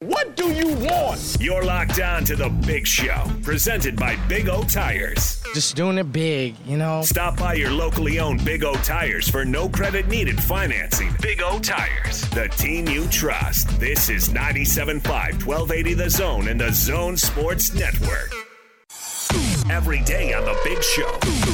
What do you want? You're locked on to the Big Show, presented by Big O Tires. Just doing it big, you know? Stop by your locally owned Big O Tires for no credit needed financing. Big O Tires, the team you trust. This is 97.5, 1280 The Zone and the Zone Sports Network. Every day on the Big Show.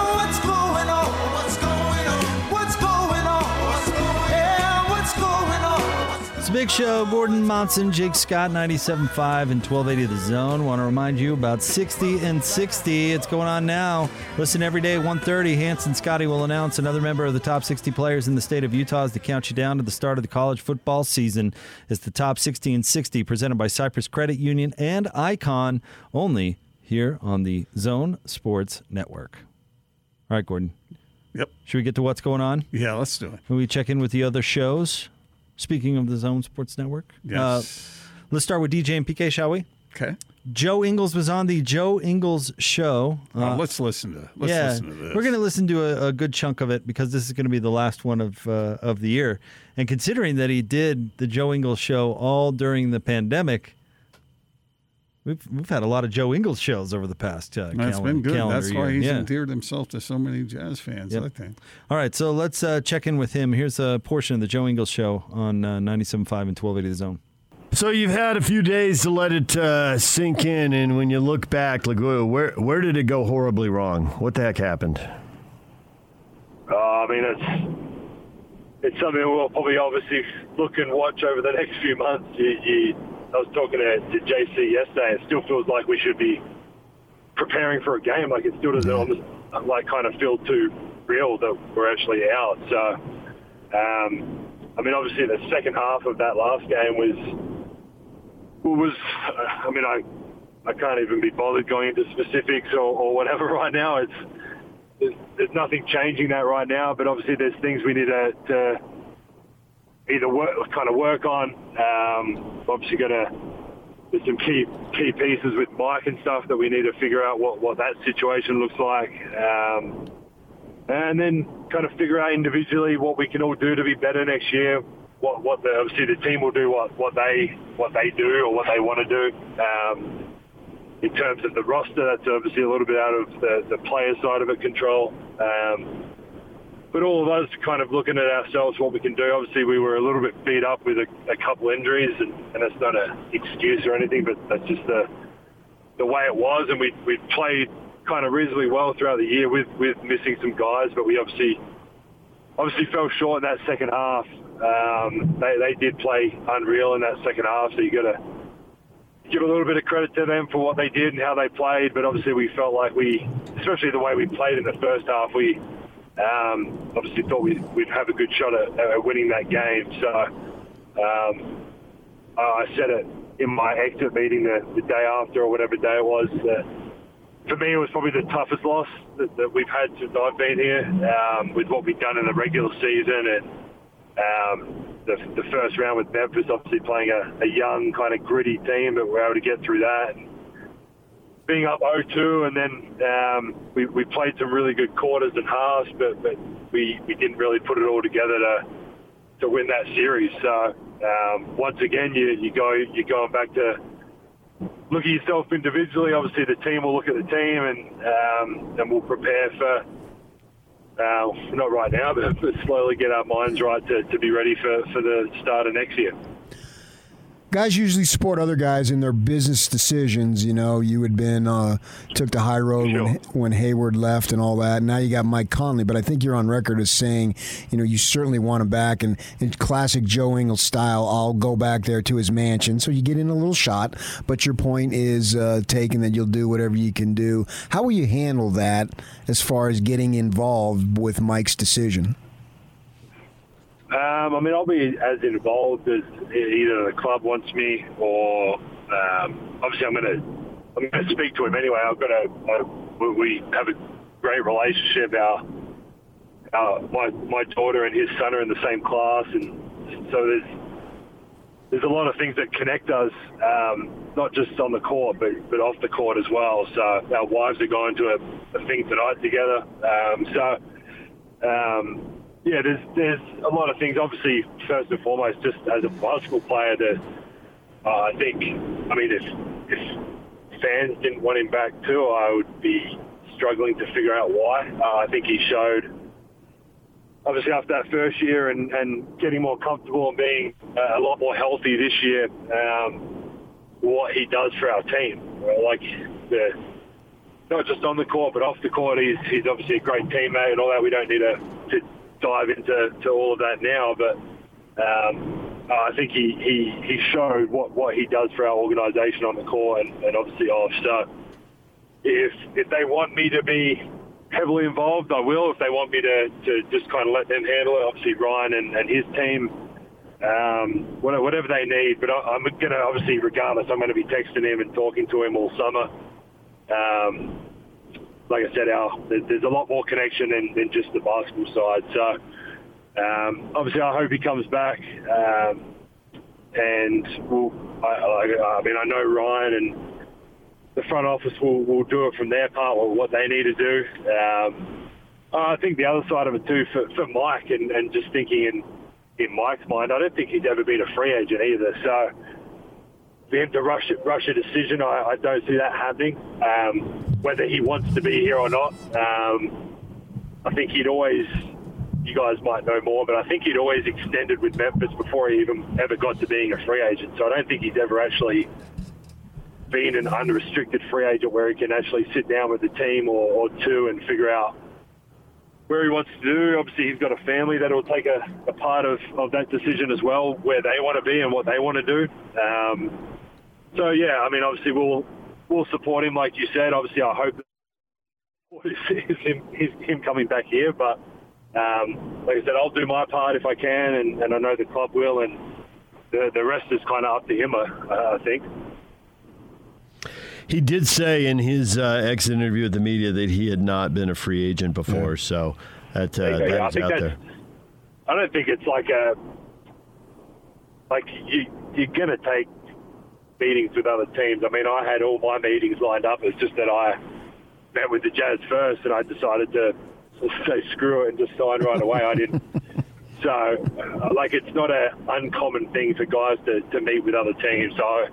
big show. Gordon Monson, Jake Scott, 97.5 and 1280 The Zone. Want to remind you about 60 and 60. It's going on now. Listen every day, 1.30. Hans and Scotty will announce another member of the top 60 players in the state of Utah as to count you down to the start of the college football season. It's the top 60 and 60 presented by Cypress Credit Union and Icon, only here on the Zone Sports Network. All right, Gordon. Yep. Should we get to what's going on? Yeah, let's do it. Will we check in with the other shows? Speaking of the Zone Sports Network, Yes. Uh, let's start with DJ and PK, shall we? okay. Joe Ingles was on the Joe Ingles show. Uh, Uh, let's listen to. Let's yeah, listen to this. we're going to listen to a, a good chunk of it because this is going to be the last one of uh, of the year. And considering that he did the Joe Ingles show all during the pandemic, we've we've had a lot of Joe Ingles shows over the past. Uh, That's cal- been good. calendar That's why year. he's yeah. endeared himself to so many jazz fans. Yep. I think. All right, so let's uh, check in with him. Here's a portion of the Joe Ingles show on uh, 97.5 and 1280 The Zone. So you've had a few days to let it uh, sink in, and when you look back, like where where where did it go horribly wrong? What the heck happened? Uh, I mean, it's it's something we'll probably obviously look and watch over the next few months. You, you, I was talking to, to JC yesterday. It still feels like we should be preparing for a game. Like it still doesn't almost like kind of feel too real that we're actually out. So, um, I mean, obviously the second half of that last game was was. I mean, I I can't even be bothered going into specifics or, or whatever right now. It's there's, there's nothing changing that right now, but obviously there's things we need to, to either work, kind of work on. Um, obviously, got to there's some key key pieces with Mike and stuff that we need to figure out what, what that situation looks like, um, and then kind of figure out individually what we can all do to be better next year. What what the, obviously the team will do what, what they what they do or what they want to do. Um, in terms of the roster, that's obviously a little bit out of the, the player side of it control. Um, but all of us kind of looking at ourselves, what we can do. Obviously, we were a little bit beat up with a, a couple injuries, and, and that's not an excuse or anything, but that's just the the way it was. And we we played kind of reasonably well throughout the year with with missing some guys, but we obviously obviously fell short in that second half. Um, they they did play unreal in that second half, so you got to give a little bit of credit to them for what they did and how they played. But obviously, we felt like we, especially the way we played in the first half, we um, obviously thought we'd, we'd have a good shot at, at winning that game. So um, I said it in my exit meeting the, the day after or whatever day it was. For me, it was probably the toughest loss that, that we've had since I've been here, um, with what we've done in the regular season and um, the, the first round with Memphis, obviously playing a, a young, kind of gritty team, but we're able to get through that. And being up 0-2, and then um, we, we played some really good quarters and halves, but, but we, we didn't really put it all together to to win that series. So um, once again, you, you go you're going back to look at yourself individually. Obviously, the team will look at the team, and um, and we'll prepare for. Uh, not right now, but, but slowly get our minds right to, to be ready for, for the start of next year. Guys usually support other guys in their business decisions. You know, you had been uh, took the high road when when Hayward left and all that. Now you got Mike Conley, but I think you're on record as saying, you know, you certainly want him back. And in classic Joe Ingles style, I'll go back there to his mansion, so you get in a little shot. But your point is uh, taken that you'll do whatever you can do. How will you handle that as far as getting involved with Mike's decision? Um, I mean, I'll be as involved as either the club wants me, or um, obviously I'm going to I'm going to speak to him anyway. I've got a, we- have a great relationship. Our uh, my my daughter and his son are in the same class, and so there's there's a lot of things that connect us, um, not just on the court, but, but off the court as well. So our wives are going to a, a thing tonight together. Um, so, um, yeah, there's there's a lot of things. Obviously, first and foremost, just as a basketball player, that uh, I think, I mean, if if fans didn't want him back too, I would be struggling to figure out why. Uh, I think he showed obviously after that first year and, and getting more comfortable and being uh, a lot more healthy this year, um, what he does for our team. Like the, not just on the court, but off the court, he's, he's obviously a great teammate and all that. We don't need to, to dive into to all of that now, but um, I think he, he, he showed what, what he does for our organisation on the court and, and obviously off. So if if they want me to be heavily involved, I will. If they want me to, to just kind of let them handle it, obviously Ryan and, and his team, um, whatever they need. But I, am going to obviously, regardless, I'm going to be texting him and talking to him all summer. Um, like I said, our there's a lot more connection than, than just the basketball side. So um, obviously, I hope he comes back. Um, and we'll, I, I, mean, I know Ryan and the front office will, will do it from their part or what they need to do. Um, I think the other side of it too for, for Mike and, and just thinking in in Mike's mind, I don't think he's ever been a free agent either. So for him to rush a decision, I, I don't see that happening. Um, whether he wants to be here or not, um, I think he'd always. You guys might know more, but I think he'd always extended with Memphis before he even ever got to being a free agent. So I don't think he's ever actually being an unrestricted free agent where he can actually sit down with the team or, or two and figure out where he wants to do. Obviously, he's got a family that will take a, a part of, of that decision as well, where they want to be and what they want to do. Um, so, yeah, I mean, obviously, we'll we'll support him, like you said. Obviously, I hope is him, him coming back here, but um, like I said, I'll do my part if I can, and, and I know the club will, and the, the rest is kind of up to him, uh, I think. He did say in his uh, exit interview with the media that he had not been a free agent before, yeah. so that, uh, that is out there. I don't think it's like a like you you're gonna take meetings with other teams. I mean, I had all my meetings lined up. It's just that I met with the Jazz first, and I decided to say screw it and just sign right away. I didn't. So, like, it's not an uncommon thing for guys to, to meet with other teams. So,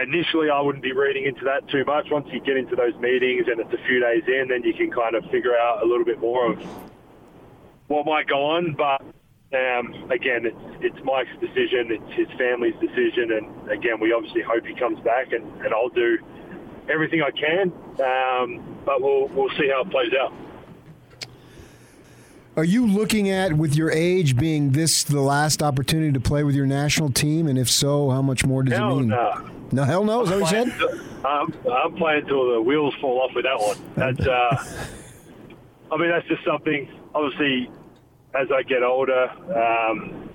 initially I wouldn't be reading into that too much. Once you get into those meetings and it's a few days in, then you can kind of figure out a little bit more of what might go on. But um, again, it's it's Mike's decision, it's his family's decision, and again, we obviously hope he comes back, and, and I'll do everything I can. Um, but we'll we'll see how it plays out. Are you looking at, with your age, being this the last opportunity to play with your national team? And if so, how much more does Hell it mean? No. no, hell no. Is that what you said? I'm, I'm playing till the wheels fall off with that one. That's, uh, I mean, that's just something. Obviously, as I get older, um,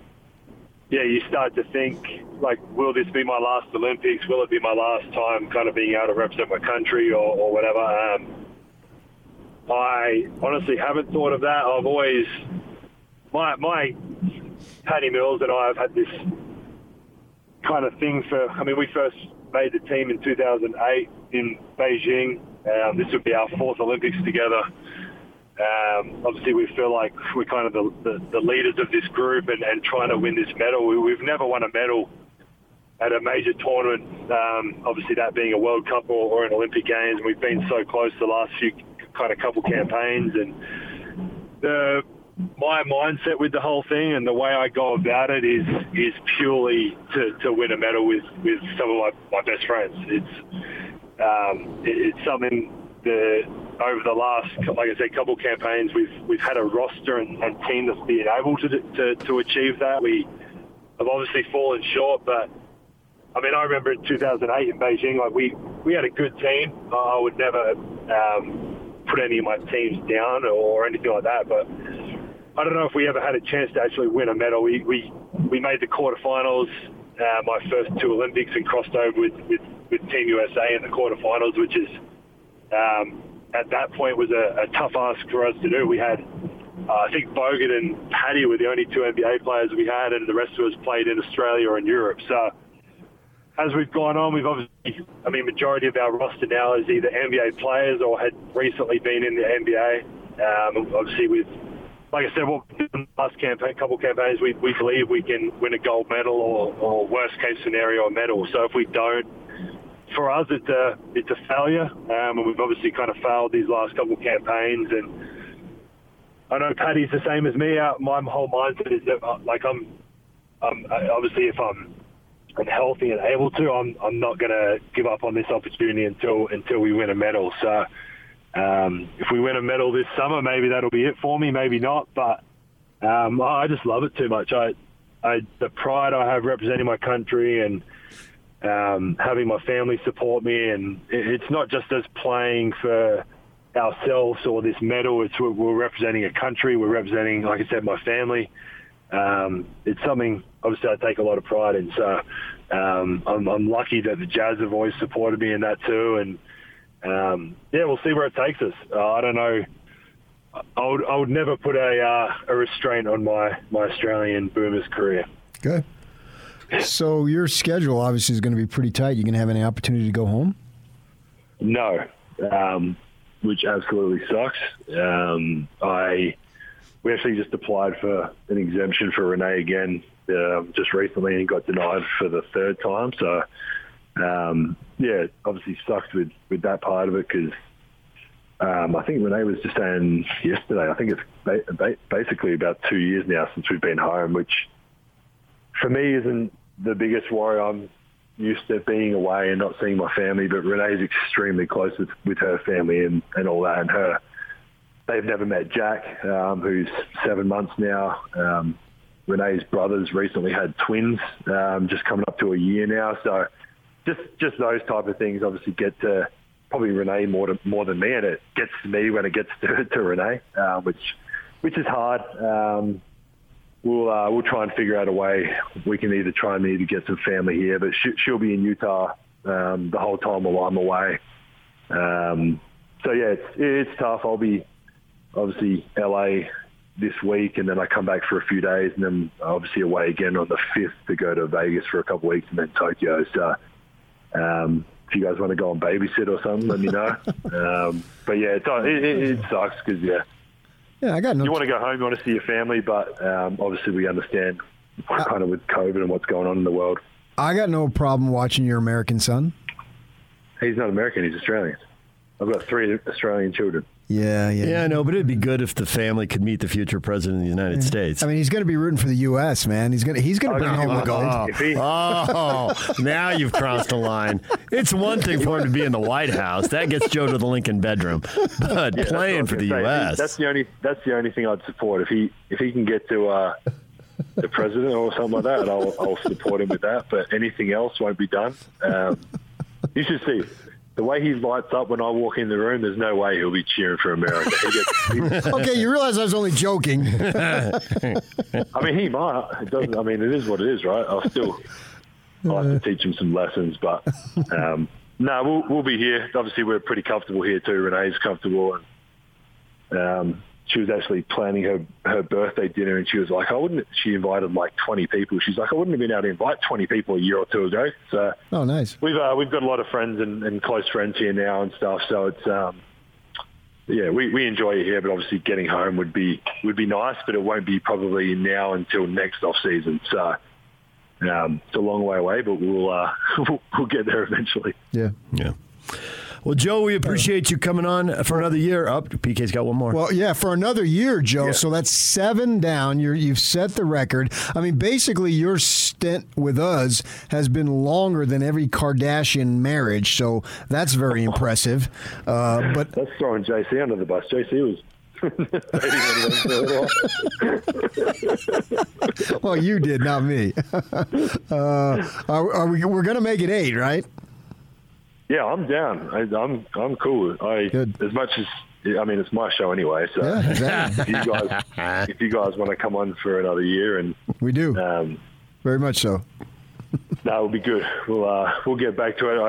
yeah, you start to think like, will this be my last Olympics? Will it be my last time kind of being able to represent my country or, or whatever? Um, I honestly haven't thought of that. I've always my my Patty Mills and I have had this kind of thing for. I mean, we first made the team in 2008 in Beijing. Um, this would be our fourth Olympics together. Um, obviously, we feel like we're kind of the, the, the leaders of this group and, and, trying to win this medal. We, have never won a medal at a major tournament. Um, obviously, that being a World Cup or, or an Olympic Games. We've been so close the last few kind of couple campaigns and the my mindset with the whole thing and the way I go about it is is purely to, to win a medal with, with some of my, my best friends. It's um, it, it's something that over the last, like I said, couple campaigns, we've we've had a roster and, and team that's been able to, to to achieve that. We have obviously fallen short, but I mean, I remember in 2008 in Beijing, like we we had a good team. I would never um, put any of my teams down or anything like that. But I don't know if we ever had a chance to actually win a medal. We we, we made the quarterfinals, uh, my first two Olympics, and crossed over with, with, with Team USA in the quarterfinals, which is um, at that point was a, a tough ask for us to do. We had uh, I think Bogut and Patty were the only two NBA players we had, and the rest of us played in Australia or in Europe. So as we've gone on, we've obviously, I mean, majority of our roster now is either NBA players or had recently been in the NBA. Um, obviously, with like I said, the last campaign, couple campaigns, we, we believe we can win a gold medal or, or worst case scenario, a medal. So if we don't, for us, it's a it's a failure, um, and we've obviously kind of failed these last couple of campaigns. And I know Patty's the same as me. Uh, My whole mindset is that uh, like I'm, I'm obviously if I'm I'm healthy and able to, I'm I'm not going to give up on this opportunity until until we win a medal. So um, if we win a medal this summer, maybe that'll be it for me. Maybe not, but um, I just love it too much. I, I the pride I have representing my country and um, having my family support me, and it's not just us playing for ourselves or this medal. It's we're, representing a country. We're representing, like I said, my family. Um, it's something obviously I take a lot of pride in. So um, I'm, I'm lucky that the Jazz have always supported me in that too, and um, yeah, we'll see where it takes us. Uh, I don't know. I would, I would never put a, uh, a restraint on my, my Australian Boomers career. Okay. So your schedule obviously is going to be pretty tight. You going to have any opportunity to go home? No, um, which absolutely sucks. Um, I we actually just applied for an exemption for Renae again um, just recently and got denied for the third time. So um, yeah, obviously sucks with, with that part of it because um, I think Renae was just saying yesterday. I think it's ba- ba- basically about two years now since we've been home, which for me isn't the biggest worry. I'm used to being away and not seeing my family, but Renae's extremely close with, with her family and, and all that. And her, they've never met Jack, um, who's seven months now. Um, Renae's brothers recently had twins, um, just coming up to a year now. So just just those type of things obviously get to probably Renae more to, more than me, and it gets to me when it gets to, to Renae, uh, which which is hard. Um, we'll uh, we'll try and figure out a way. We can either try and either get some family here, but she, she'll be in Utah um, the whole time while I'm away. Um, so yeah, it's it's tough. I'll be obviously LA this week, and then I come back for a few days, and then obviously away again on the fifth to go to Vegas for a couple of weeks, and then Tokyo. So um, if you guys want to go and babysit or something, let me know. um, but yeah, it, it, it sucks because yeah, Yeah, I got no. you want to go home, you want to see your family, but um, obviously we understand kind of with COVID and what's going on in the world. I got no problem watching your American son. He's not American; he's Australian. I've got three Australian children. Yeah, yeah. Yeah, I know, but it'd be good if the family could meet the future president of the United States. I mean, he's going to be rooting for the U.S. Man, he's going to he's going to bring home the gold. If he, Oh, now you've crossed a line. It's one thing for him to be in the White House. That gets Joe to the Lincoln bedroom. But Yeah, that's what I playing for the say. U.S. That's the only that's the only thing I'd support. If he if he can get to uh, the president or something like that, I'll, I'll support him with that. But anything else won't be done. Um, you should see the way he lights up when I walk in the room. There's no way he'll be cheering for America. He gets, he, okay, you realize I was only joking. I mean, he might. It doesn't. I mean, it is what it is, right? I'll still. I'll have to teach him some lessons, but um, no, we'll we'll be here. Obviously, we're pretty comfortable here too. Renae's comfortable, and um, she was actually planning her her birthday dinner, and she was like, I wouldn't. She invited like twenty people. She's like, I wouldn't have been able to invite twenty people a year or two ago. So oh, nice. we've uh, we've got a lot of friends and, and close friends here now and stuff. So it's um, yeah, we, we enjoy it here, but obviously getting home would be would be nice, but it won't be probably now until next off season. So um, it's a long way away, but we'll uh, we'll, we'll get there eventually. Yeah. yeah. Well, Joe, we appreciate you coming on for another year. Up, PK's got one more. Well, yeah, for another year, Joe. So that's seven down. You're, you've set the record. I mean, basically, your stint with us has been longer than every Kardashian marriage. So that's very impressive. Uh, but That's throwing JC under the bus. JC was. well, you did, not me. uh, are, are we, we're going to make it eight, right? Yeah, I'm down. I, I'm I'm cool. I Good. as much as I mean, it's my show anyway. So Yeah, exactly. if you guys if you guys want to come on for another year and We do um, very much so. No, it'll be good. We'll uh, we'll get back to it.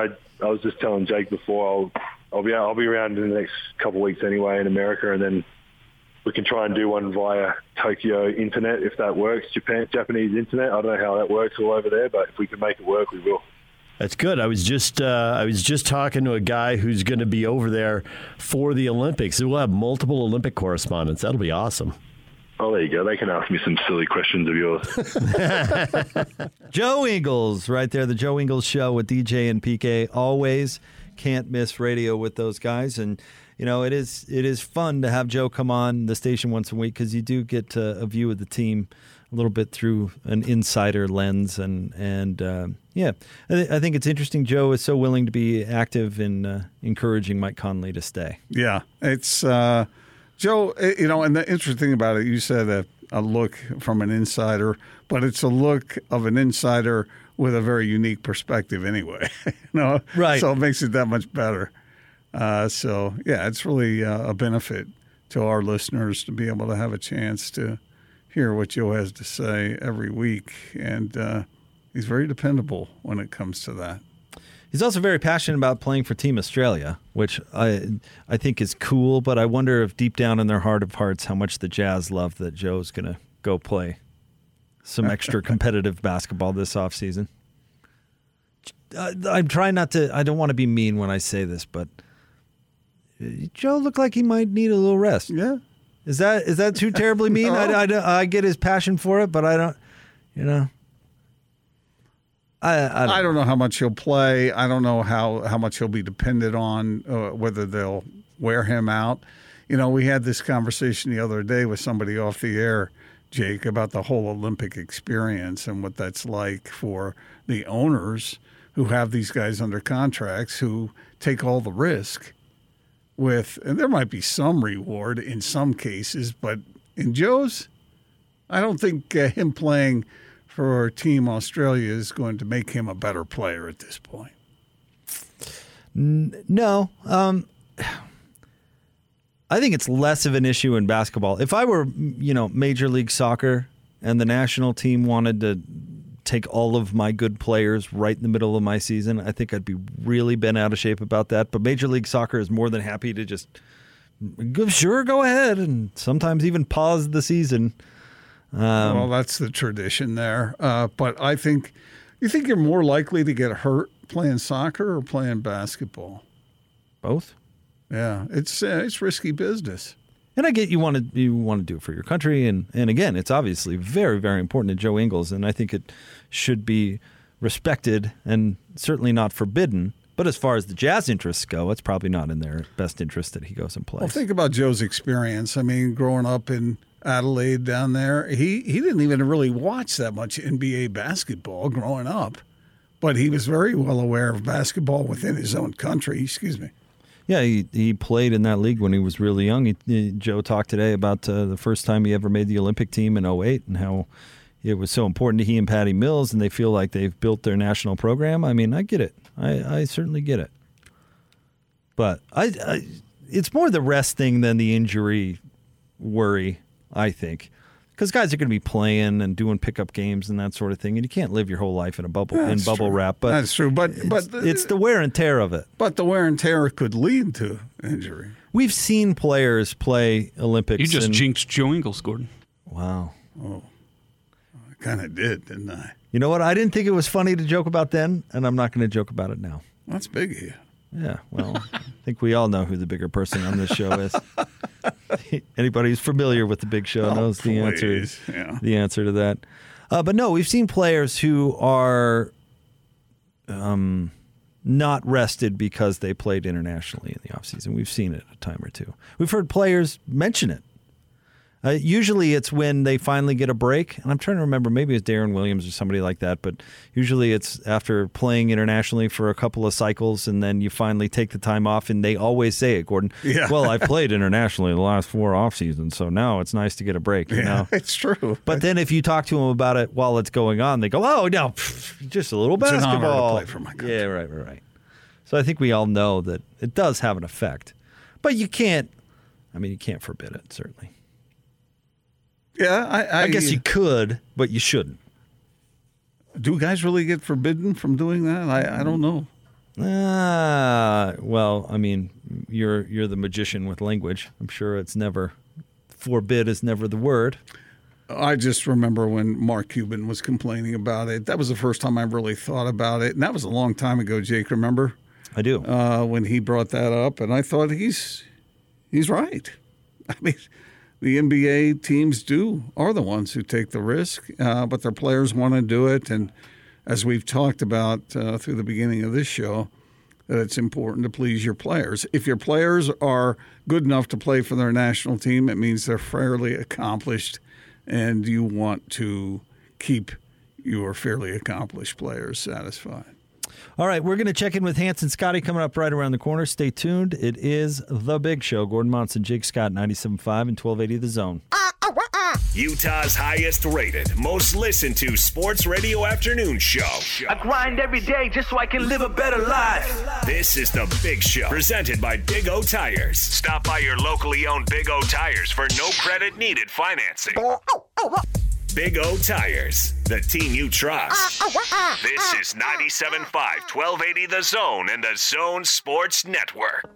I I was just telling Jake before I'll I'll be I'll be around in the next couple of weeks anyway in America, and then we can try and do one via Tokyo internet if that works. Japan Japanese internet. I don't know how that works all over there, but if we can make it work, we will. That's good. I was just uh, I was just talking to a guy who's going to be over there for the Olympics. We'll have multiple Olympic correspondents. That'll be awesome. Oh, there you go. They can ask me some silly questions of yours. Joe Ingles, right there, the Joe Ingles Show with DJ and PK. Always can't miss radio with those guys, and you know it is it is fun to have Joe come on the station once a week because you do get uh, a view of the team a little bit through an insider lens, and and uh, yeah, I, th- I think it's interesting. Joe is so willing to be active in uh, encouraging Mike Conley to stay. Yeah, it's uh, Joe. eh, You know, and the interesting thing about it, you said a, a look from an insider, but it's a look of an insider with a very unique perspective, anyway. you know, Right. So it makes it that much better. Uh, so yeah, it's really uh, a benefit to our listeners to be able to have a chance to hear what Joe has to say every week, and uh, he's very dependable when it comes to that. He's also very passionate about playing for Team Australia, which I I think is cool. But I wonder if deep down in their heart of hearts, how much the Jazz love that Joe's going to go play some extra competitive basketball this offseason. I'm trying not to. I don't want to be mean when I say this, but uh, Joe looked like he might need a little rest. Yeah. Is that is that too terribly mean? No. I, I, I get his passion for it, but I don't. You know. I I don't, I don't know how much he'll play. I don't know how, how much he'll be dependent on, uh, whether they'll wear him out. You know, we had this conversation the other day with somebody off the air, Jake, about the whole Olympic experience and what that's like for the owners who have these guys under contracts who take all the risk with, and there might be some reward in some cases, but in Joe's, I don't think uh, him playing for Team Australia is going to make him a better player at this point. No. Um, I think it's less of an issue in basketball. If I were, you know, Major League Soccer and the national team wanted to take all of my good players right in the middle of my season, I think I'd be really bent out of shape about that. But Major League Soccer is more than happy to just, go, sure, go ahead, and sometimes even pause the season. Um, well, that's the tradition there. Uh, but I think you think you're more likely to get hurt playing soccer or playing basketball. both. Yeah, it's uh, it's risky business. And I get you want to you want to do it for your country, and and again, it's obviously very very important to Joe Ingles, and I think it should be respected and certainly not forbidden. But as far as the Jazz interests go, it's probably not in their best interest that he goes and plays. Well, think about Joe's experience. I mean, growing up in Adelaide down there, he he didn't even really watch that much NBA basketball growing up, but he was very well aware of basketball within his own country. Excuse me. Yeah, he, he played in that league when he was really young. He, he- Joe talked today about uh, the first time he ever made the Olympic team in 08 and how it was so important to he and Patty Mills, and they feel like they've built their national program. I mean, I get it. I, I certainly get it. But I, I, it's more the rest thing than the injury worry, I think. Because guys are going to be playing and doing pickup games and that sort of thing, and you can't live your whole life in a bubble in bubble true. wrap. But That's true. But but it's the wear and tear of it. but the wear and tear could lead to injury. We've seen players play Olympics. You just and- jinxed Joe Ingles, Gordon. Wow. Oh, I kind of did, didn't I? You know what? I didn't think it was funny to joke about then, and I'm not going to joke about it now. That's big of you. Yeah, well, I think we all know who the bigger person on this show is. Anybody who's familiar with the big show Oh, knows the answer. please. Yeah. The answer to that. Uh, but no, we've seen players who are um, not rested because they played internationally in the offseason. We've seen it a time or two. We've heard players mention it. Uh, usually it's when they finally get a break. And I'm trying to remember, maybe it's Deron Williams or somebody like that, but usually it's after playing internationally for a couple of cycles and then you finally take the time off. And they always say it, Gordon. Yeah. Well, I've played internationally the last four off seasons, so now it's nice to get a break, you Yeah, know? it's true. But then if you talk to them about it while it's going on, they go, "Oh no, pff, just a little It's an honor to basketball." play for my. Yeah, right, right, right. So I think we all know that it does have an effect, but you can't. I mean, you can't forbid it. Certainly, yeah, I, I, I guess you could, but you shouldn't. do. Guys really get forbidden from doing that? I, I don't know. Ah, well, I mean, you're you're the magician with language. I'm sure it's never forbid is never the word. I just remember when Mark Cuban was complaining about it. That was the first time I really thought about it, and that was a long time ago. Jake, remember? I do. Uh, when he brought that up, and I thought he's he's right. I mean, the NBA teams do are the ones who take the risk, uh, but their players want to do it, and as we've talked about uh, through the beginning of this show, that it's important to please your players. If your players are good enough to play for their national team, it means they're fairly accomplished and you want to keep your fairly accomplished players satisfied. All right, we're going to check in with Hans and Scotty coming up right around the corner. Stay tuned. It is The Big Show. Gordon Monson, Jake Scott, 97.5 and 1280 The Zone. Utah's highest rated, most listened to sports radio afternoon show. I grind every day just so I can live a better life. This is The Big Show, presented by Big O Tires. Stop by your locally owned Big O Tires for no credit needed financing. Oh, oh, oh, Big O Tires, the team you trust. Ah, ah, ah, this is 97.5, 1280 The Zone and the Zone Sports Network.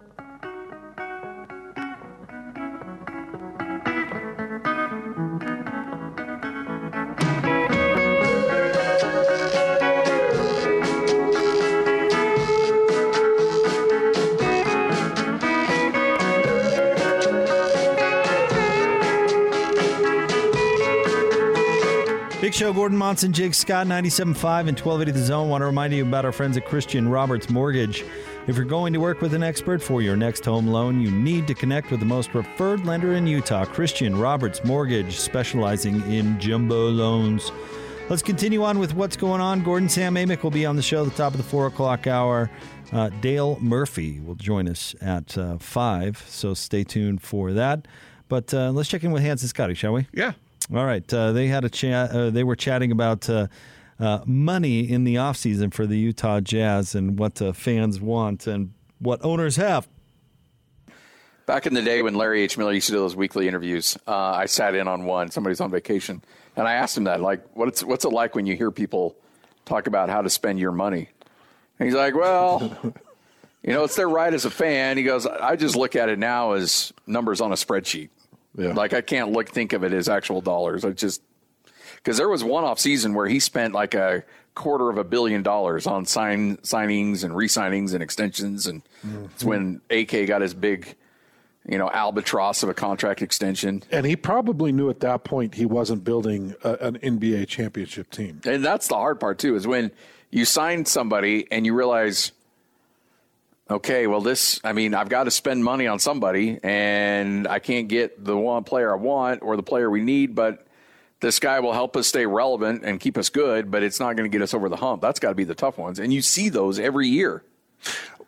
Big Show, Gordon Monson, Jake Scott, 97.5 and 1280 The Zone. Want to remind you about our friends at Christian Roberts Mortgage. If you're going to work with an expert for your next home loan, you need to connect with the most preferred lender in Utah, Christian Roberts Mortgage, specializing in jumbo loans. Let's continue on with what's going on. Gordon Sam Amick will be on the show at the top of the four o'clock hour. Uh, Dale Murphy will join us at uh, five, so stay tuned for that. But uh, let's check in with Hans and Scotty, shall we? Yeah. All right. Uh, they had a chat. Uh, they were chatting about uh, uh, money in the offseason for the Utah Jazz and what uh, fans want and what owners have. Back in the day when Larry H. Miller used to do those weekly interviews, uh, I sat in on one. Somebody's on vacation, and I asked him that, like, what's what's it like when you hear people talk about how to spend your money? And he's like, well, you know, it's their right as a fan. He goes, I just look at it now as numbers on a spreadsheet. Yeah. Like I can't look think of it as actual dollars. I just because there was one off season where he spent like a quarter of a billion dollars on sign signings and re-signings and extensions, and it's when AK got his big, you know, albatross of a contract extension. And he probably knew at that point he wasn't building a, an NBA championship team. And that's the hard part too, is when you sign somebody and you realize, okay, well, this, I mean, I've got to spend money on somebody and I can't get the one player I want or the player we need, but this guy will help us stay relevant and keep us good, but it's not going to get us over the hump. That's got to be the tough ones. And you see those every year.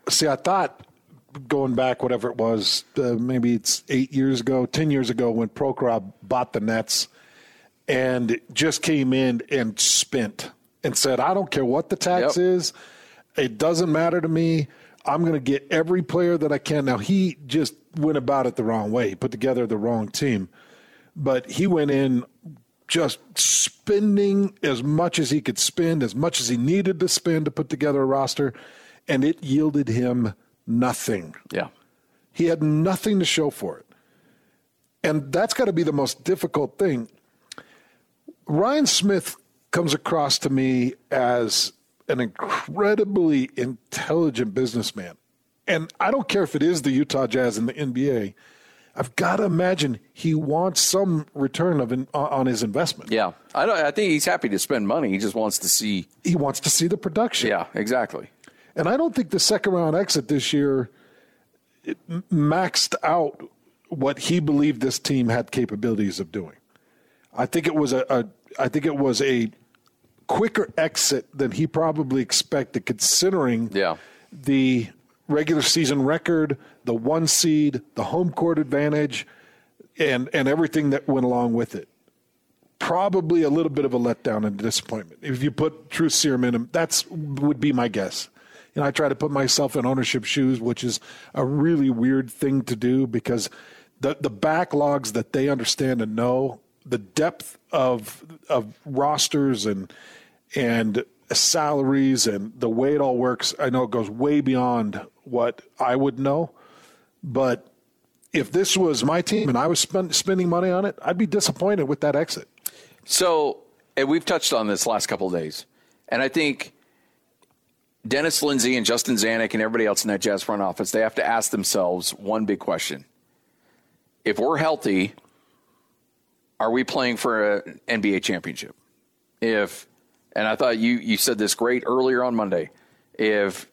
See, I thought going back, whatever it was, uh, maybe it's eight years ago, 10 years ago, when Prokhorov bought the Nets and just came in and spent and said, I don't care what the tax Yep. is, it doesn't matter to me. I'm going to get every player that I can. Now, he just went about it the wrong way. He put together the wrong team. But he went in just spending as much as he could spend, as much as he needed to spend to put together a roster, and it yielded him nothing. Yeah. He had nothing to show for it. And that's got to be the most difficult thing. Ryan Smith comes across to me as an incredibly intelligent businessman. And I don't care if it is the Utah Jazz and the NBA. I've got to imagine he wants some return of in, on his investment. Yeah. I, don't, I think he's happy to spend money. He just wants to see. He wants to see the production. Yeah, exactly. And I don't think the second round exit this year it maxed out what he believed this team had capabilities of doing. I think it was a, a I think it was a quicker exit than he probably expected, considering Yeah. the regular season record, the one seed, the home court advantage, and and everything that went along with it. Probably a little bit of a letdown and disappointment. If you put truth serum in him, that's would be my guess. And I try to put myself in ownership shoes, which is a really weird thing to do because the the backlogs that they understand and know, the depth of of rosters and and salaries and the way it all works, I know it goes way beyond what I would know, but if this was my team and I was spend, spending money on it, I'd be disappointed with that exit. So, and we've touched on this last couple days, and I think Dennis Lindsay and Justin Zanik and everybody else in that Jazz front office, they have to ask themselves one big question: If we're healthy, are we playing for an NBA championship? If, and I thought you you said this great earlier on Monday, if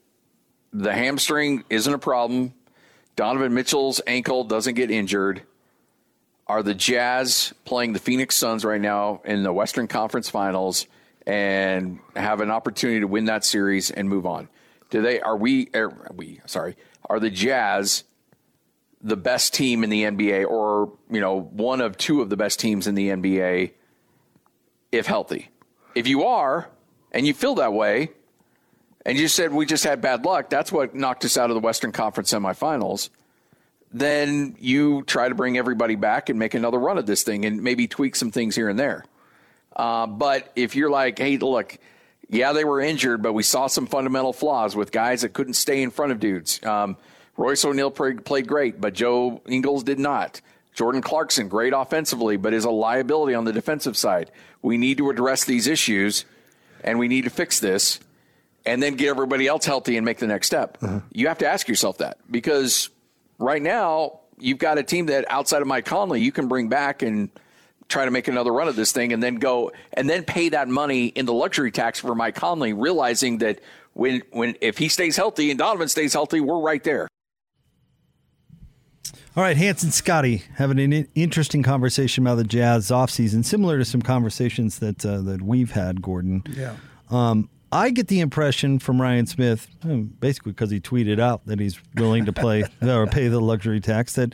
the hamstring isn't a problem, Donovan Mitchell's ankle doesn't get injured. Are the Jazz playing the Phoenix Suns right now in the Western Conference Finals and have an opportunity to win that series and move on? Do they? Are we? Are we? Sorry. Are the Jazz the best team in the NBA, or you know, one of two of the best teams in the NBA, if healthy? If you are, and you feel that way, and you said we just had bad luck, that's what knocked us out of the Western Conference semifinals, then you try to bring everybody back and make another run at this thing and maybe tweak some things here and there. Uh, but if you're like, hey, look, yeah, they were injured, but we saw some fundamental flaws with guys that couldn't stay in front of dudes. Um, Royce O'Neale played, played great, but Joe Ingles did not. Jordan Clarkson, great offensively, but is a liability on the defensive side. We need to address these issues, and we need to fix this and then get everybody else healthy and make the next step. Mm-hmm. You have to ask yourself that because right now you've got a team that outside of Mike Conley you can bring back and try to make another run of this thing and then go and then pay that money in the luxury tax for Mike Conley, realizing that when when if he stays healthy and Donovan stays healthy, we're right there. All right, Hans and Scotty having an interesting conversation about the Jazz offseason, similar to some conversations that uh, that we've had, Gordon. Yeah. Um, I get the impression from Ryan Smith, um, basically because he tweeted out that he's willing to play or pay the luxury tax, that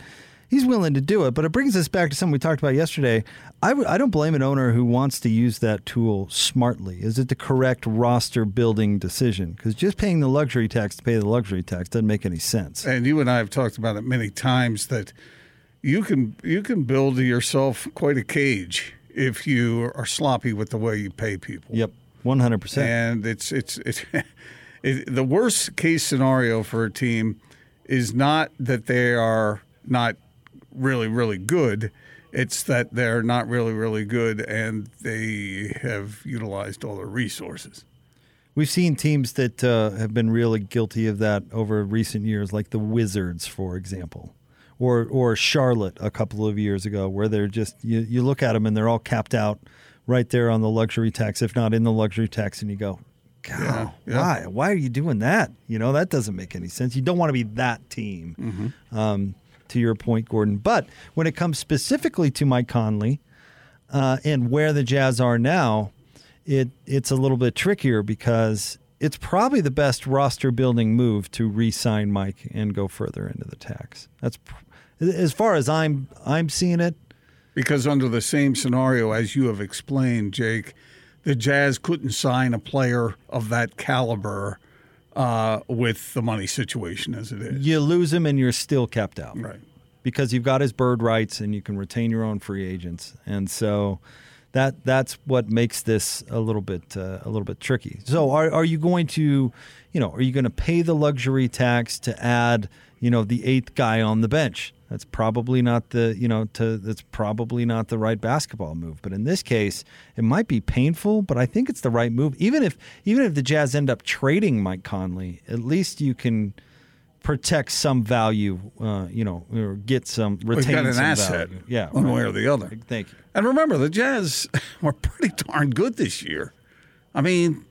he's willing to do it. But it brings us back to something we talked about yesterday. I w- I don't blame an owner who wants to use that tool smartly. Is it the correct roster building decision? Because just paying the luxury tax to pay the luxury tax doesn't make any sense. And you and I have talked about it many times that you can you can build yourself quite a cage if you are sloppy with the way you pay people. Yep, one hundred percent. And it's it's it's it, the worst case scenario for a team is not that they are not really really good. It's that they're not really really good and they have utilized all their resources. We've seen teams that uh, have been really guilty of that over recent years, like the Wizards, for example, or or Charlotte a couple of years ago, where they're just you, you look at them and they're all capped out right there on the luxury tax, if not in the luxury tax, and you go, God, Yeah, yeah. why? Why are you doing that? You know that doesn't make any sense. You don't want to be that team. Mm-hmm. Um, to your point, Gordon. But when it comes specifically to Mike Conley uh, and where the Jazz are now, it it's a little bit trickier because it's probably the best roster building move to re-sign Mike and go further into the tax. That's as far as I'm I'm seeing it. Because under the same scenario as you have explained, Jake, the Jazz couldn't sign a player of that caliber uh, with the money situation as it is. You lose him and you're still kept out. Right. Because you've got his bird rights and you can retain your own free agents. And so that that's what makes this a little bit uh, a little bit tricky. So are are you going to, you know, are you going to pay the luxury tax to add, you know, the eighth guy on the bench? That's probably not the, you know, to that's probably not the right basketball move. But in this case, it might be painful, but I think it's the right move. Even if even if the Jazz end up trading Mike Conley, at least you can protect some value, uh, you know, or get some retain got an asset, value. Yeah, one right. way or the other. Thank you. And remember, the Jazz were pretty darn good this year. I mean,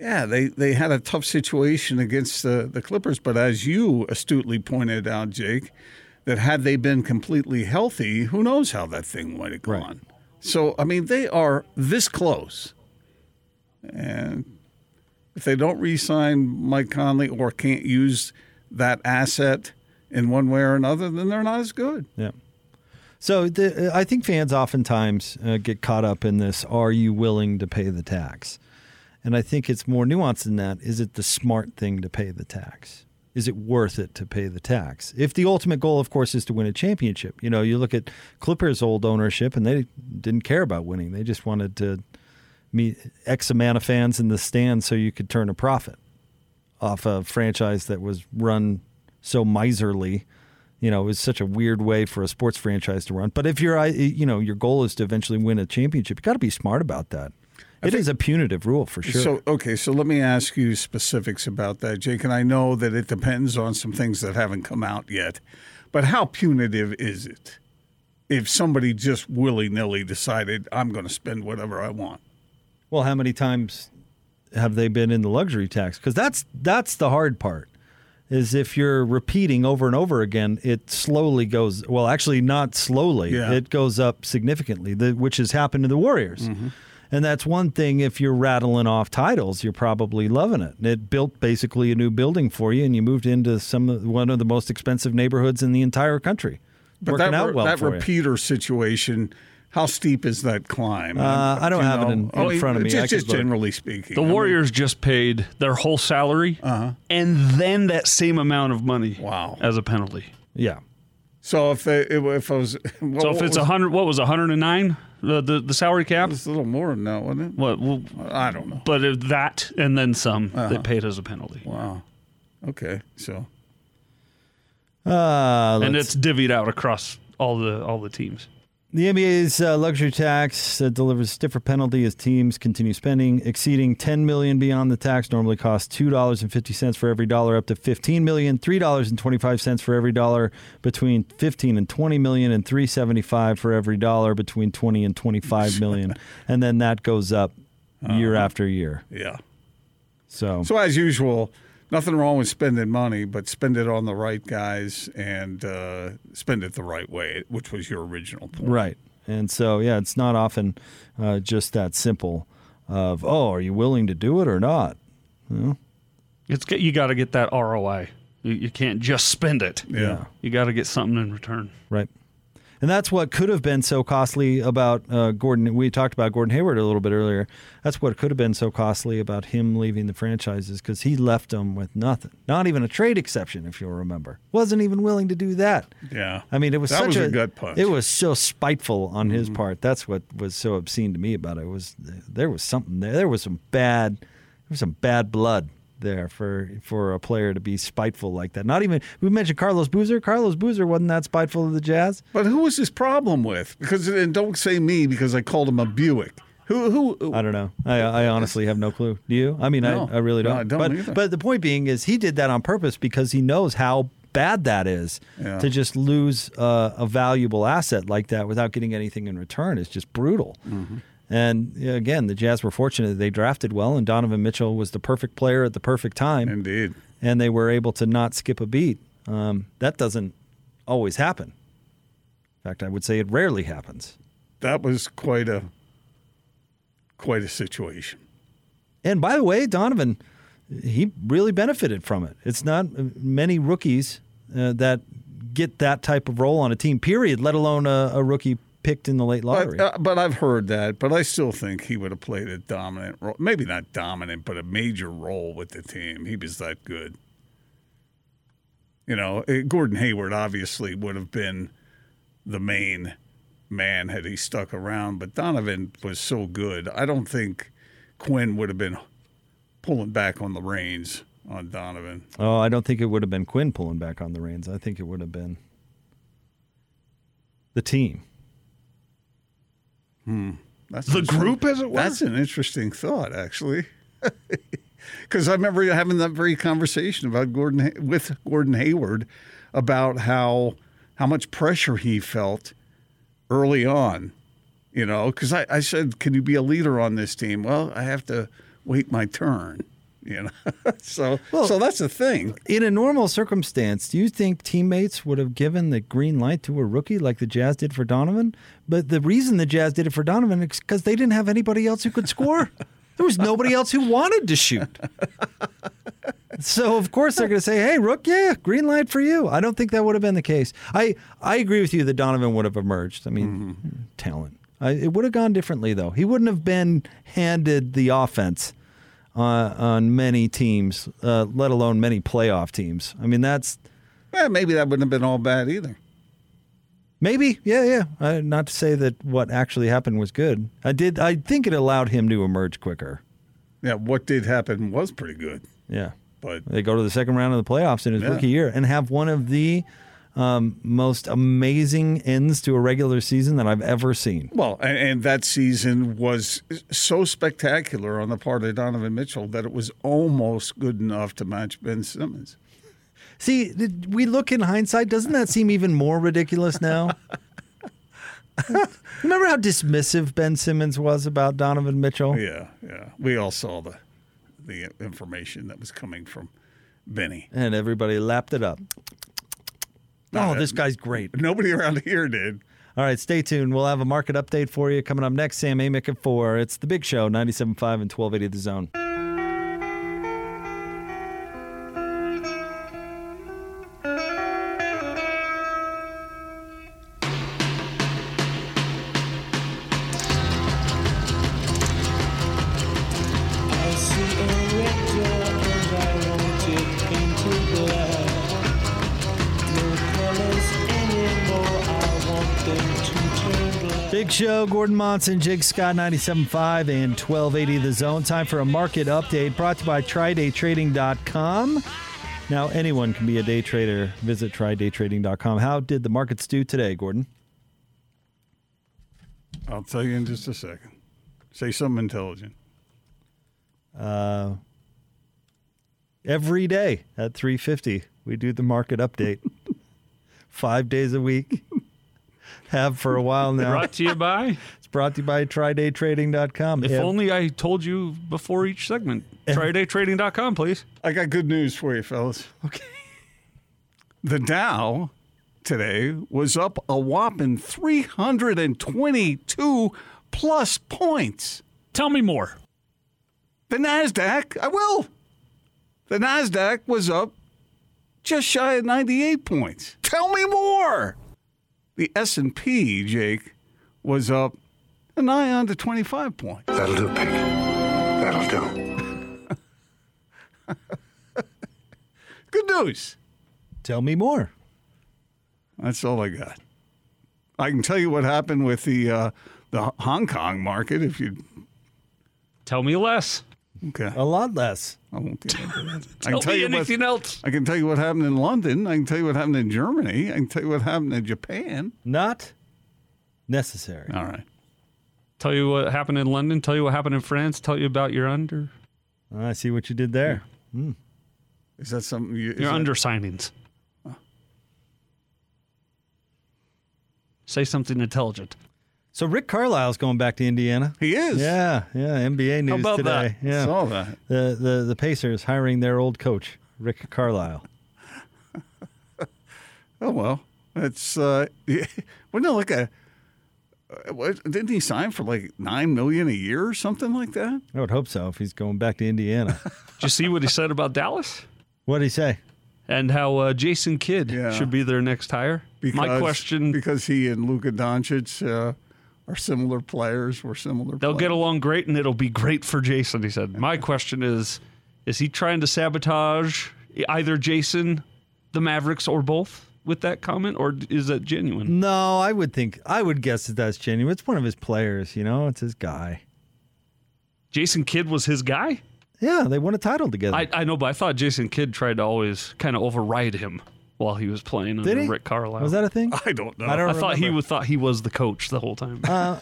yeah, they, they had a tough situation against the, the Clippers, but as you astutely pointed out, Jake, that had they been completely healthy, who knows how that thing might have gone. So, I mean, they are this close. And if they don't re sign Mike Conley or can't use that asset in one way or another, then they're not as good. Yeah. So the, I think fans oftentimes uh, get caught up in this. Are you willing to pay the tax? And I think it's more nuanced than that. Is it the smart thing to pay the tax? Is it worth it to pay the tax? If the ultimate goal, of course, is to win a championship, you know, you look at Clippers' old ownership, and they didn't care about winning. They just wanted to meet X amount of fans in the stands so you could turn a profit off a franchise that was run so miserly You know, it was such a weird way for a sports franchise to run. But if your, you know, your goal is to eventually win a championship, you got to be smart about that. It is a punitive rule for sure. So okay, so let me ask you specifics about that, Jake. And I know that it depends on some things that haven't come out yet, but how punitive is it if somebody just willy nilly decided I'm going to spend whatever I want? Well, how many times have they been in the luxury tax? Because that's that's the hard part. Is if you're repeating over and over again, it slowly goes. Well, actually, not slowly. Yeah. It goes up significantly, the, which has happened to the Warriors. Mm-hmm. And that's one thing. If you're rattling off titles, you're probably loving it. It built basically a new building for you, and you moved into some of- one of the most expensive neighborhoods in the entire country. But Working that, out well that for you. repeater situation, how steep is that climb? Uh, I don't You have it in- in I mean, front of me. I Just, just generally speaking, The I mean, Warriors just paid their whole salary and then that same amount of money Wow. as a penalty. Yeah. So if they, if I was, what, so if it's a hundred, what was a hundred and nine the, the the salary cap? it's a little more than that, wasn't it? What? Well, I don't know. but if that and then some Uh-huh. they paid as a penalty, Wow. Okay, so Uh, and it's divvied out across all the all the teams. The NBA's uh, luxury tax uh, delivers stiffer penalty as teams continue spending. Exceeding 10 million beyond the tax normally costs two dollars and fifty cents for every dollar, up to 15 million, three dollars and 25 cents for every dollar between 15 and 20 million, and 375 for every dollar between 20 and 25 million, and then that goes up year after year. yeah. So, So as usual, nothing wrong with spending money, but spend it on the right guys and uh, spend it the right way, which was your original point. Right. And so, yeah, it's not often uh, just that simple of, oh, are you willing to do it or not? It's you got to get that ROI. You, you can't just spend it. Yeah. You got to get something in return. Right. And that's what could have been so costly about uh, Gordon. We talked about Gordon Hayward a little bit earlier. That's what could have been so costly about him leaving the franchises because he left them with nothing. Not even a trade exception, if you'll remember. Wasn't even willing to do that. Yeah. I mean, it was That such was a gut punch. Mm-hmm. It was so spiteful on his part. That's what was so obscene to me about it. Was there was something there? There was some bad, there was some bad blood there for for a player to be spiteful like that. Not even we mentioned Carlos Boozer. Carlos Boozer wasn't that spiteful of the Jazz. But who was his problem with? Because and don't say me because I called him a Buick. Who who? I don't know. I, I honestly have no clue. Do you? I mean, No. I, I really don't. I don't but either. but the point being is he did that on purpose because he knows how bad that is Yeah. to just lose uh, a valuable asset like that without getting anything in return is just brutal. Mm-hmm. And again, the Jazz were fortunate they drafted well, and Donovan Mitchell was the perfect player at the perfect time, Indeed. and they were able to not skip a beat. Um, that doesn't always happen. In fact, I would say it rarely happens. That was quite a quite a situation. And by the way, Donovan, he really benefited from it. It's not uh, many rookies uh, that get that type of role on a team, period, let alone a, a rookie picked in the late lottery. But, uh, but I've heard that. But I still think he would have played a dominant role. Maybe not dominant, but a major role with the team. He was that good. You know, eh, Gordon Hayward obviously would have been the main man had he stuck around, but Donovan was so good. I don't think Quinn would have been pulling back on the reins on Donovan. oh, I don't think it would have been Quinn pulling back on the reins. I think it would have been the team. Hmm. That's The group, as it were? That's an interesting thought, actually. Because I remember having that very conversation about Gordon with Gordon Hayward about how how much pressure he felt early on. You know, because I, I said, "Can you be a leader on this team?" Well, I have to wait my turn. You know, so well, so that's the thing. In a normal circumstance, do you think teammates would have given the green light to a rookie like the Jazz did for Donovan? But the reason the Jazz did it for Donovan is because they didn't have anybody else who could score. there was nobody else who wanted to shoot. So of course they're going to say, "Hey, Rook, yeah, green light for you." I don't think that would have been the case. I I agree with you that Donovan would have emerged. I mean, mm-hmm. talent. I, it would have gone differently though. He wouldn't have been handed the offense uh, on many teams, uh, let alone many playoff teams. I mean, that's Well, maybe that wouldn't have been all bad either. maybe, yeah, yeah. Uh, not to say that what actually happened was good. I did. I think it allowed him to emerge quicker. Yeah, what did happen was pretty good, Yeah. but They go to the second round of the playoffs in his Yeah. rookie year and have one of the um, most amazing ends to a regular season that I've ever seen. Well, and, and that season was so spectacular on the part of Donovan Mitchell that it was almost good enough to match Ben Simmons. See, did we look in hindsight. Doesn't that seem even more ridiculous now? Remember how dismissive Ben Simmons was about Donovan Mitchell? Yeah, yeah. We all saw the the information that was coming from Benny. And everybody lapped it up. Oh, this guy's great. Nobody around here did. All right, stay tuned. We'll have a market update for you coming up next. Sam Amick at 4. It's The Big Show, 97.5 and 1280 The Zone. Big Show, Gordon Monson, Jake Scott, 97.5 and 1280 The Zone. Time for a market update brought to you by TryDayTrading.com. Now, anyone can be a day trader. Visit TryDayTrading.com. How did the markets do today, Gordon? I'll tell you in just a second. Say something intelligent. Uh, every day at 3.50, we do the market update. Five days a week. Have for a while now. Brought to you by. It's brought to you by TryDayTrading.com. If Ev- only I told you before each segment. TryDayTrading.com, please. I got good news for you, fellas. Okay. The Dow today was up a whopping 322 plus points. Tell me more. The NASDAQ, I will. The NASDAQ was up just shy of 98 points. Tell me more. The S&P, Jake, was up a nigh on to 25 points. That'll do, Pink. That'll do. Good news. Tell me more. That's all I got. I can tell you what happened with the uh, the Hong Kong market if you Tell me less. Okay. A lot less. I won't get into that. I Tell can tell me you what, anything else. I can tell you what happened in London. I can tell you what happened in Germany. I can tell you what happened in Japan. Not necessary. All right. Tell you what happened in London. Tell you what happened in France. Tell you about your under I see what you did there. Hmm. Is that something you? is your that- under signings. Say something intelligent. So Rick Carlisle's going back to Indiana. He is. Yeah, yeah. NBA news about today. that? Yeah, Saw that. the the the Pacers hiring their old coach Rick Carlisle. Oh well, it's uh, wasn't it like a? uh, What, didn't he sign for like nine million a year or something like that? I would hope so if he's going back to Indiana. Did you see what he said about Dallas what did he say? and how uh, Jason Kidd Yeah. should be their next hire? My question: because he and Luka Doncic uh, are similar players. Were similar. They'll get along great, and it'll be great for Jason. He said. My question is: Is he trying to sabotage either Jason, the Mavericks, or both with that comment, or is that genuine? No, I would think I would guess that that's genuine. It's one of his players. You know, it's his guy. Jason Kidd was his guy. Yeah, they won a title together. I, I know, but I thought Jason Kidd tried to always kind of override him while he was playing Did under he? Rick Carlisle. Was that a thing? I don't know. I don't I thought he remember. was, thought he was the coach the whole time. Uh,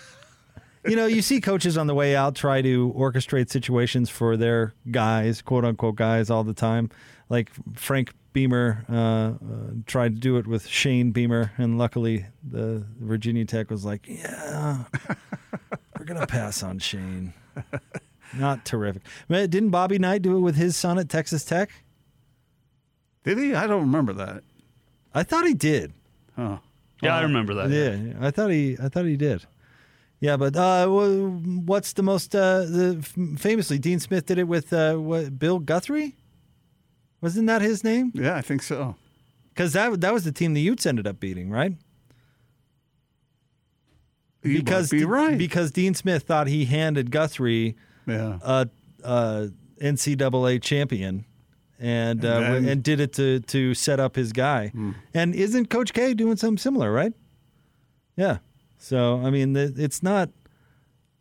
you know, you see coaches on the way out try to orchestrate situations for their guys, quote unquote guys, all the time. Like Frank Beamer uh, uh, tried to do it with Shane Beamer, and luckily the Virginia Tech was like, "Yeah, we're gonna pass on Shane." Not terrific. Didn't Bobby Knight do it with his son at Texas Tech? Did he? I don't remember that. I thought he did. Huh. yeah, I remember that. Yeah, I thought he, I thought he did. Yeah, but uh, what's the most uh, the famously Dean Smith did it with uh, what, Bill Guthridge? Wasn't that his name? Yeah, I think so. Because that that was the team the Utes ended up beating, right? You because might be right. because Dean Smith thought he handed Guthrie yeah. a, a NCAA champion. And uh, And then- Hmm. and did it to to set up his guy. And isn't Coach K doing something similar, right? Yeah. So I mean, it's not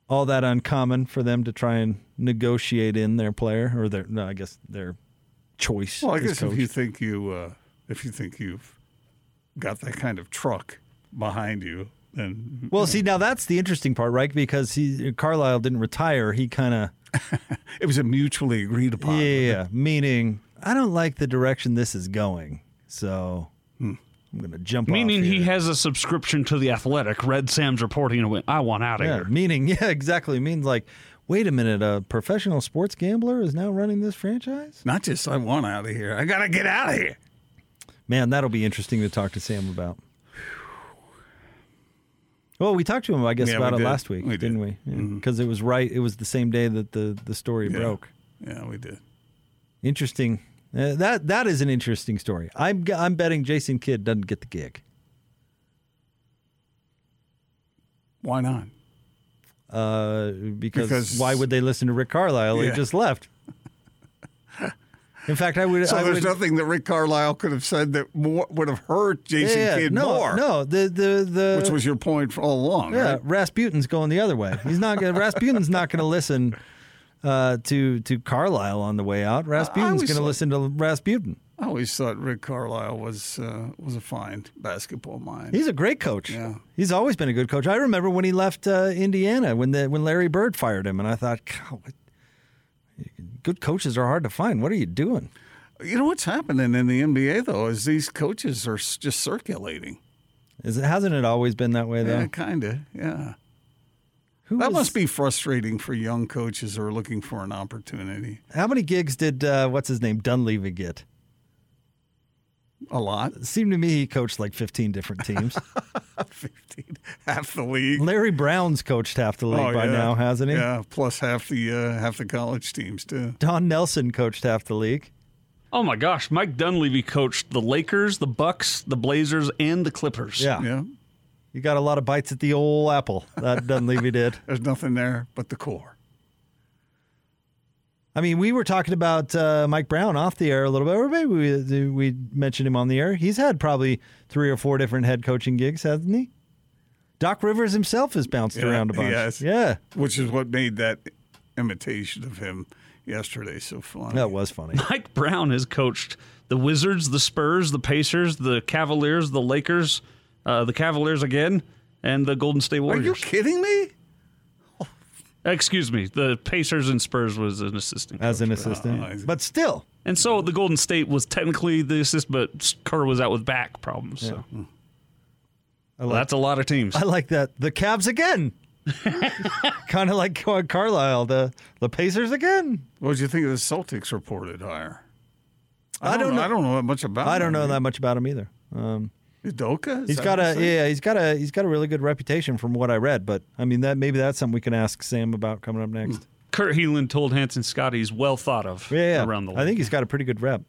all that uncommon for them to try and negotiate in their player or their no, I guess their choice. Well, I guess coach. if you think you uh, if you think you've got that kind of truck behind you, then Well, see, now that's the interesting part, right? Because he Carlisle didn't retire. He kind of it was a mutually agreed upon. yeah, meaning I don't like the direction this is going, so I'm going to jump. Meaning off he has a subscription to the Athletic. Read Sam's reporting and went, I want out of yeah, here. meaning yeah, exactly. Means like, wait a minute, a professional sports gambler is now running this franchise. Not just I want out of here. I gotta get out of here. Man, that'll be interesting to talk to Sam about. Well, we talked to him, I guess, Yeah, about we it did. last week, We did. didn't we? Because mm-hmm. it was right. It was the same day that the the story Yeah. broke. Yeah, we did. Interesting. Uh, that that is an interesting story. I'm I'm betting Jason Kidd doesn't get the gig. Why not? Uh, because, Because- why would they listen to Rick Carlisle? He just left. In fact, I would. So I there's would, nothing that Rick Carlisle could have said that more, would have hurt Jason yeah, Kidd no, more. No, the the the which was your point all along. yeah. right? Rasputin's going the other way. He's not. Rasputin's not going to listen uh, to to Carlisle on the way out. Rasputin's going to listen to Rasputin. I always thought Rick Carlisle was uh, was a fine basketball mind. He's a great coach. Yeah. He's always been a good coach. I remember when he left uh, Indiana when the when Larry Bird fired him, and I thought, good coaches are hard to find. What are you doing? You know what's happening in the NBA though is these coaches are just circulating. Is it hasn't it always been that way though? Yeah, kind of. Yeah. Who that was- must be frustrating for young coaches who are looking for an opportunity. How many gigs did uh, what's his name Dunleavy get? A lot. It seemed to me he coached like 15 different teams. 15, half the league. Larry Brown's coached half the league Oh, by yeah. now, hasn't he? Yeah, plus half the uh, half the college teams too. Don Nelson coached half the league. Oh my gosh, Mike Dunleavy coached the Lakers, the Bucks, the Blazers, and the Clippers. Yeah. Yeah. You got a lot of bites at the old apple. That Dunleavy did. There's nothing there but the core. I mean, we were talking about uh, Mike Brown off the air a little bit, or maybe we, we mentioned him on the air. He's had probably three or four different head coaching gigs, hasn't he? Doc Rivers himself has bounced Yeah, around a bunch. yes. Yeah, Which is what made that imitation of him yesterday so funny. that was funny. Mike Brown has coached the Wizards, the Spurs, the Pacers, the Cavaliers, the Lakers, uh, the Cavaliers again, and the Golden State Warriors. Are you kidding me? Excuse me, the Pacers and Spurs was an assistant. As an coach. assistant. Oh, but still, And so the Golden State was technically the assist, but Kerr was out with back problems. So I Well, that's a lot of teams. I like that. The Cavs again. kind of like Carlisle. The, the Pacers again. What did you think of the Celtics reported hire? I don't know. I don't know that much about. I don't know him. that much about him either. Um, Udoka? Is He's that got a yeah, he's got a he's got a really good reputation from what I read. But I mean that maybe that's something we can ask Sam about coming up next. Kurt Helin told Hans and Scott he's well thought of Yeah, yeah. around the league. I think he's got a pretty good rep.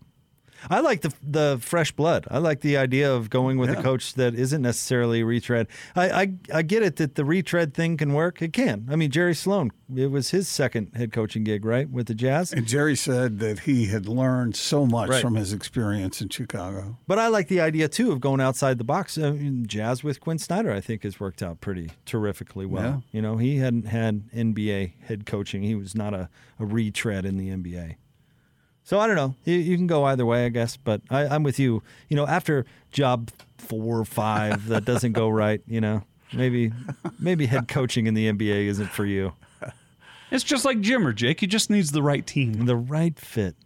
I like the the fresh blood. I like the idea of going with a coach that isn't necessarily a retread. I, I I get it that the retread thing can work. It can. I mean Jerry Sloan. It was his second head coaching gig, right, with the Jazz. And Jerry said that he had learned so much Right. from his experience in Chicago. But I like the idea too of going outside the box. I mean, Jazz with Quinn Snyder, I think, has worked out pretty terrifically well. Yeah. You know, he hadn't had NBA head coaching. He was not a, a retread in the NBA. So I don't know. You, you can go either way, I guess. But I, I'm with you. You know, after job four or five that doesn't go right, you know, maybe maybe head coaching in the NBA isn't for you. It's just like Jimmer, Jake. He just needs the right team. The right fit.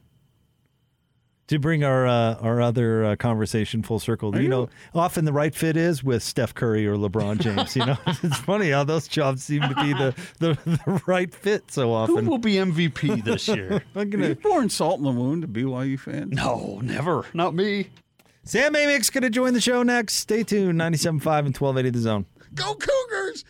To bring our uh, our other uh, conversation full circle, you know, often the right fit is with Steph Curry or LeBron James. You know, it's funny how those jobs seem to be the, the, the right fit so often. Who will be MVP this year? I'm Are gonna you pouring salt in the wound to BYU fans? no, never. Not me. Sam Amick's going to join the show next. Stay tuned. 97.5 and 1280 The Zone. Go Cougars!